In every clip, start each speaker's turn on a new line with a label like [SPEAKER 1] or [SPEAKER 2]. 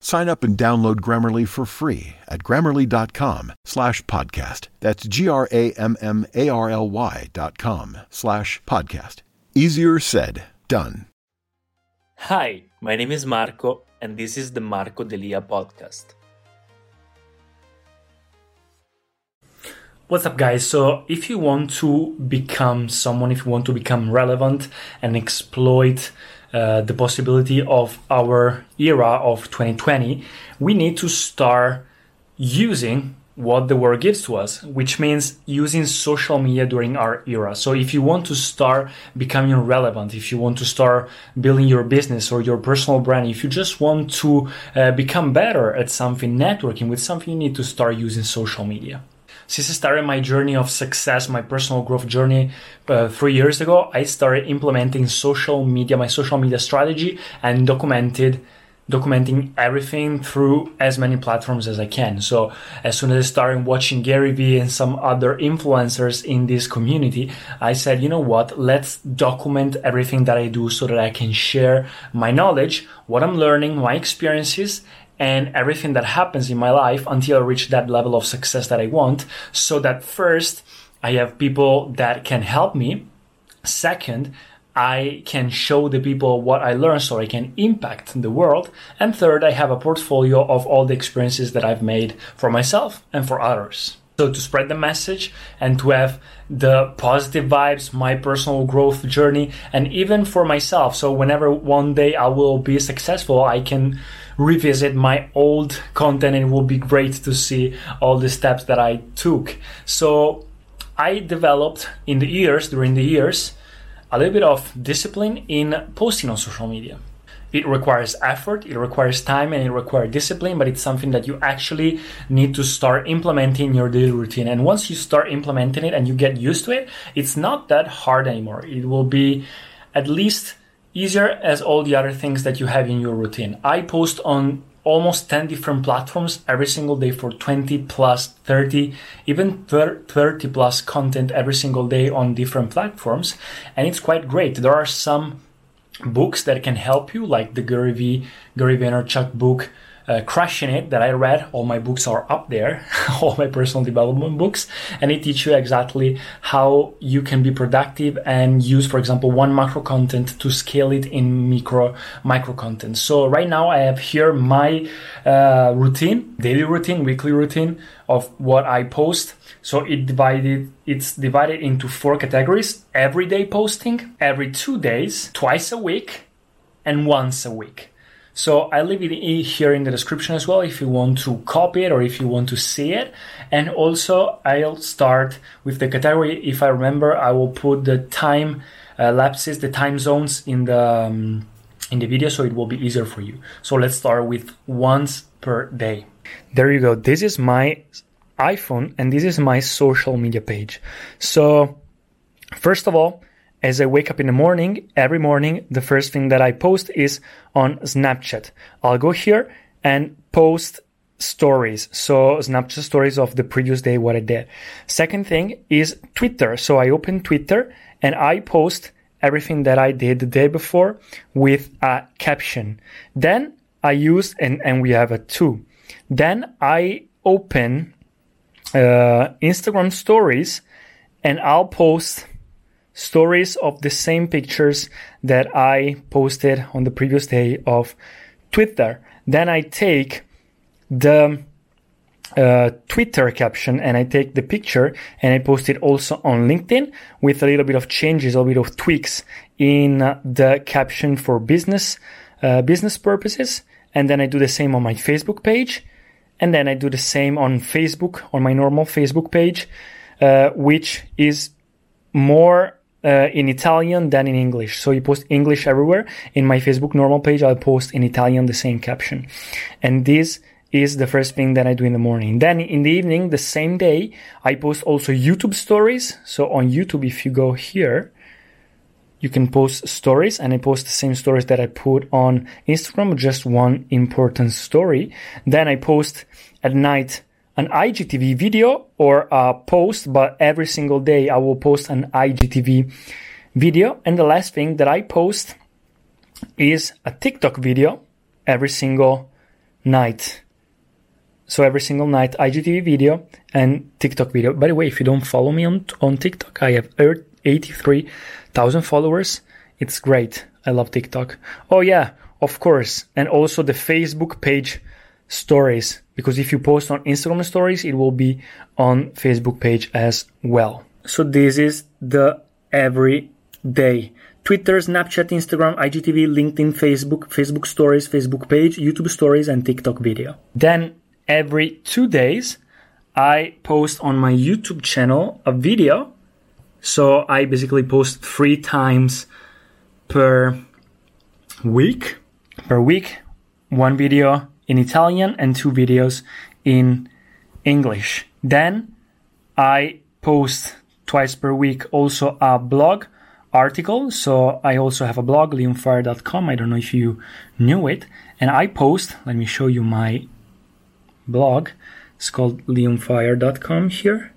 [SPEAKER 1] Sign up and download Grammarly for free at grammarly.com slash podcast. That's G-R-A-M-M-A-R-L-Y dot com slash podcast. Easier said, done.
[SPEAKER 2] Hi, my name is Marco, and this is the Marco Delia podcast. What's up, guys? So, if you want to become someone, if you want to become relevant and exploit uh, the possibility of our era of 2020, we need to start using what the world gives to us, which means using social media during our era. So if you want to start becoming relevant, if you want to start building your business or your personal brand, if you just want to uh, become better at something, networking with something, you need to start using social media since I started my journey of success, my personal growth journey uh, three years ago, I started implementing social media, my social media strategy, and documented documenting everything through as many platforms as I can. So as soon as I started watching Gary Vee and some other influencers in this community, I said, you know what, let's document everything that I do so that I can share my knowledge, what I'm learning, my experiences, and everything that happens in my life until I reach that level of success that I want. So that first, I have people that can help me. Second, I can show the people what I learned so I can impact the world. And third, I have a portfolio of all the experiences that I've made for myself and for others. So to spread the message and to have the positive vibes, my personal growth journey, and even for myself. So whenever one day I will be successful, I can revisit my old content and it will be great to see all the steps that I took. So I developed in the years, during the years, a little bit of discipline in posting on social media. It requires effort, it requires time, and it requires discipline, but it's something that you actually need to start implementing in your daily routine. And once you start implementing it and you get used to it, it's not that hard anymore. It will be at least easier as all the other things that you have in your routine. I post on almost 10 different platforms every single day for 20 plus 30 even 30 plus content every single day on different platforms and it's quite great there are some books that can help you, like the Gary V. Gary Vaynerchuk book, uh, It, that I read. All my books are up there, all my personal development books, and they teach you exactly how you can be productive and use, for example, one macro content to scale it in micro micro content. So right now I have here my uh, routine, daily routine, weekly routine of what I post so it divided it's divided into four categories: everyday posting, every two days, twice a week, and once a week. So I leave it here in the description as well if you want to copy it or if you want to see it. And also I'll start with the category. If I remember, I will put the time uh, lapses, the time zones in the um, in the video, so it will be easier for you. So let's start with once per day. There you go. This is my iPhone and this is my social media page. So, first of all, as I wake up in the morning, every morning, the first thing that I post is on Snapchat. I'll go here and post stories. So Snapchat stories of the previous day, what I did. Second thing is Twitter. So I open Twitter and I post everything that I did the day before with a caption. Then I use, and, and we have a two. Then I open uh, Instagram stories and I'll post stories of the same pictures that I posted on the previous day of Twitter. Then I take the uh, Twitter caption and I take the picture and I post it also on LinkedIn with a little bit of changes, a little bit of tweaks in the caption for business uh, business purposes, and then I do the same on my Facebook page, and then I do the same on Facebook on my normal Facebook page, uh, which is more uh, in Italian than in English. So you post English everywhere. In my Facebook normal page, I'll post in Italian the same caption, and this is the first thing that I do in the morning. Then in the evening, the same day, I post also YouTube stories. So on YouTube, if you go here, you can post stories and I post the same stories that I put on Instagram, just one important story. Then I post at night an IGTV video or a post, but every single day I will post an IGTV video. And the last thing that I post is a TikTok video every single night. So every single night, IGTV video and TikTok video. By the way, if you don't follow me on, on TikTok, I have 83,000 followers. It's great. I love TikTok. Oh yeah, of course. And also the Facebook page stories. Because if you post on Instagram stories, it will be on Facebook page as well. So this is the every day. Twitter, Snapchat, Instagram, IGTV, LinkedIn, Facebook, Facebook stories, Facebook page, YouTube stories, and TikTok video. Then every two days, I post on my YouTube channel a video. So I basically post three times per week. Per week, one video in Italian and two videos in English. Then I post twice per week also a blog article. So I also have a blog, leonfire.com. I don't know if you knew it. And I post, let me show you my blog. It's called leonfire.com here.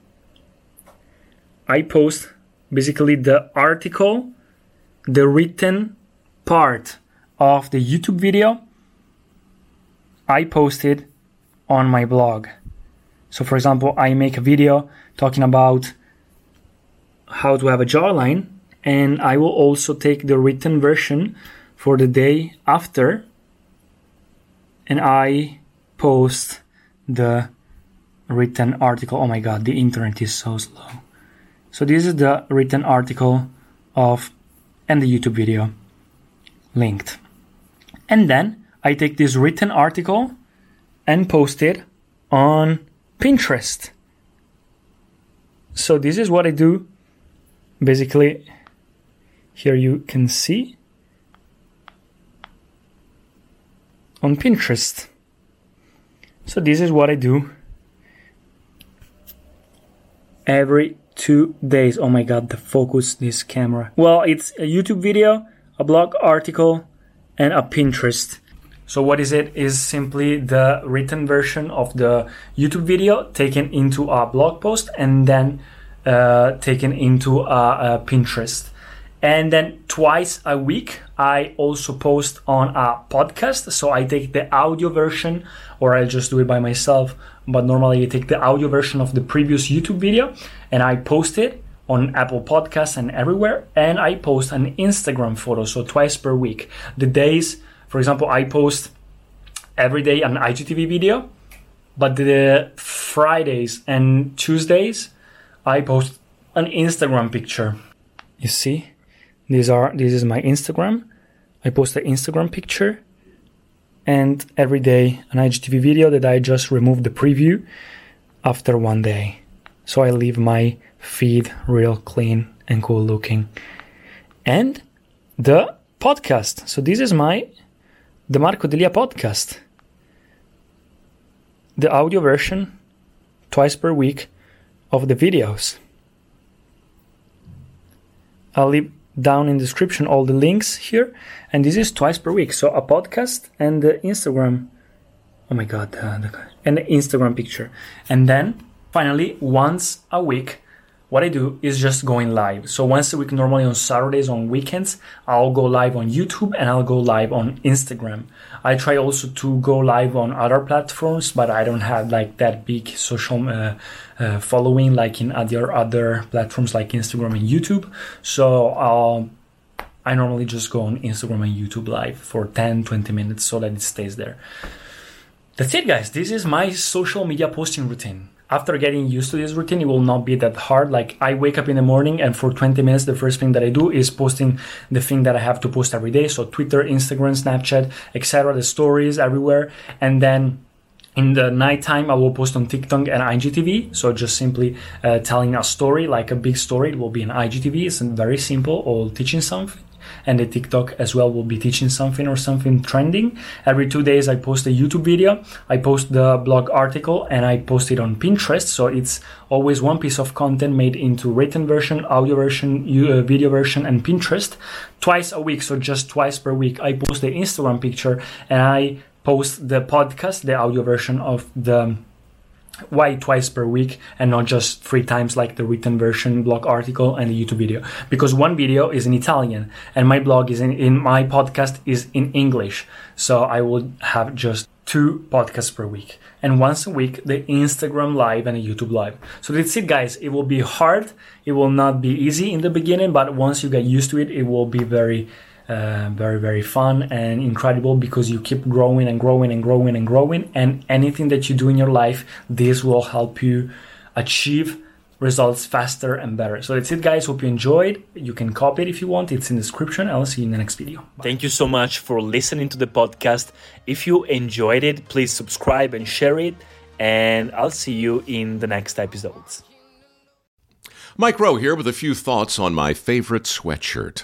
[SPEAKER 2] I post basically the article, the written part of the YouTube video. I post it on my blog. So, for example, I make a video talking about how to have a jawline, and I will also take the written version for the day after and I post the written article. Oh my god, the internet is so slow. So this is the written article of and the YouTube video linked. And then I take this written article and post it on Pinterest. So this is what I do. Basically, here you can see on Pinterest. So this is what I do every two days. Oh my god, the focus this camera. Well, it's a YouTube video, a blog article, and a Pinterest. So what is it? Is simply the written version of the YouTube video taken into a blog post and then uh, taken into a, a Pinterest. And then twice a week, I also post on a podcast. So I take the audio version, or I'll just do it by myself. But normally I take the audio version of the previous YouTube video and I post it on Apple Podcasts and everywhere. And I post an Instagram photo, so twice per week. The days, for example, I post every day an IGTV video, but the Fridays and Tuesdays, I post an Instagram picture. You see? These are this is my Instagram. I post an Instagram picture and every day an IGTV video that I just remove the preview after one day. So I leave my feed real clean and cool looking. And the podcast. So this is my the Marco Delia podcast. The audio version twice per week of the videos. I'll leave down in description all the links here and this is twice per week so a podcast and the instagram oh my god uh, and the instagram picture and then finally once a week what i do is just going live so once a week normally on saturdays on weekends i'll go live on youtube and i'll go live on instagram i try also to go live on other platforms but i don't have like that big social uh, uh, following like in other other platforms like Instagram and YouTube. So uh, I normally just go on Instagram and YouTube live for 10 20 minutes so that it stays there. That's it, guys. This is my social media posting routine. After getting used to this routine, it will not be that hard. Like I wake up in the morning and for 20 minutes, the first thing that I do is posting the thing that I have to post every day. So Twitter, Instagram, Snapchat, etc., the stories everywhere. And then in the nighttime, I will post on TikTok and IGTV. So just simply uh, telling a story, like a big story. It will be an IGTV. It's very simple, or teaching something and the TikTok as well will be teaching something or something trending. Every two days, I post a YouTube video, I post the blog article, and I post it on Pinterest. So it's always one piece of content made into written version, audio version, uh, video version, and Pinterest twice a week. So just twice per week, I post the Instagram picture and I post the podcast, the audio version of the why twice per week and not just three times like the written version blog article and the youtube video. Because one video is in italian and my blog is in, in my podcast is in english. So i will have just two podcasts per week. And once a week the instagram live and the youtube live. So that's it guys. It will be hard. It will not be easy in the beginning but once you get used to it it will be very uh, very very fun and incredible because you keep growing and growing and growing and growing. And anything that you do in your life this will help you achieve results faster and better. So that's it guys. Hope you enjoyed. You can copy it if you want. It's in the description i'll see you in the next video. Bye.
[SPEAKER 3] thank you so much for listening to the podcast. If you enjoyed it please subscribe and share it and i'll see you in the next episodes.
[SPEAKER 4] Mike Rowe here with a few thoughts on my favorite sweatshirt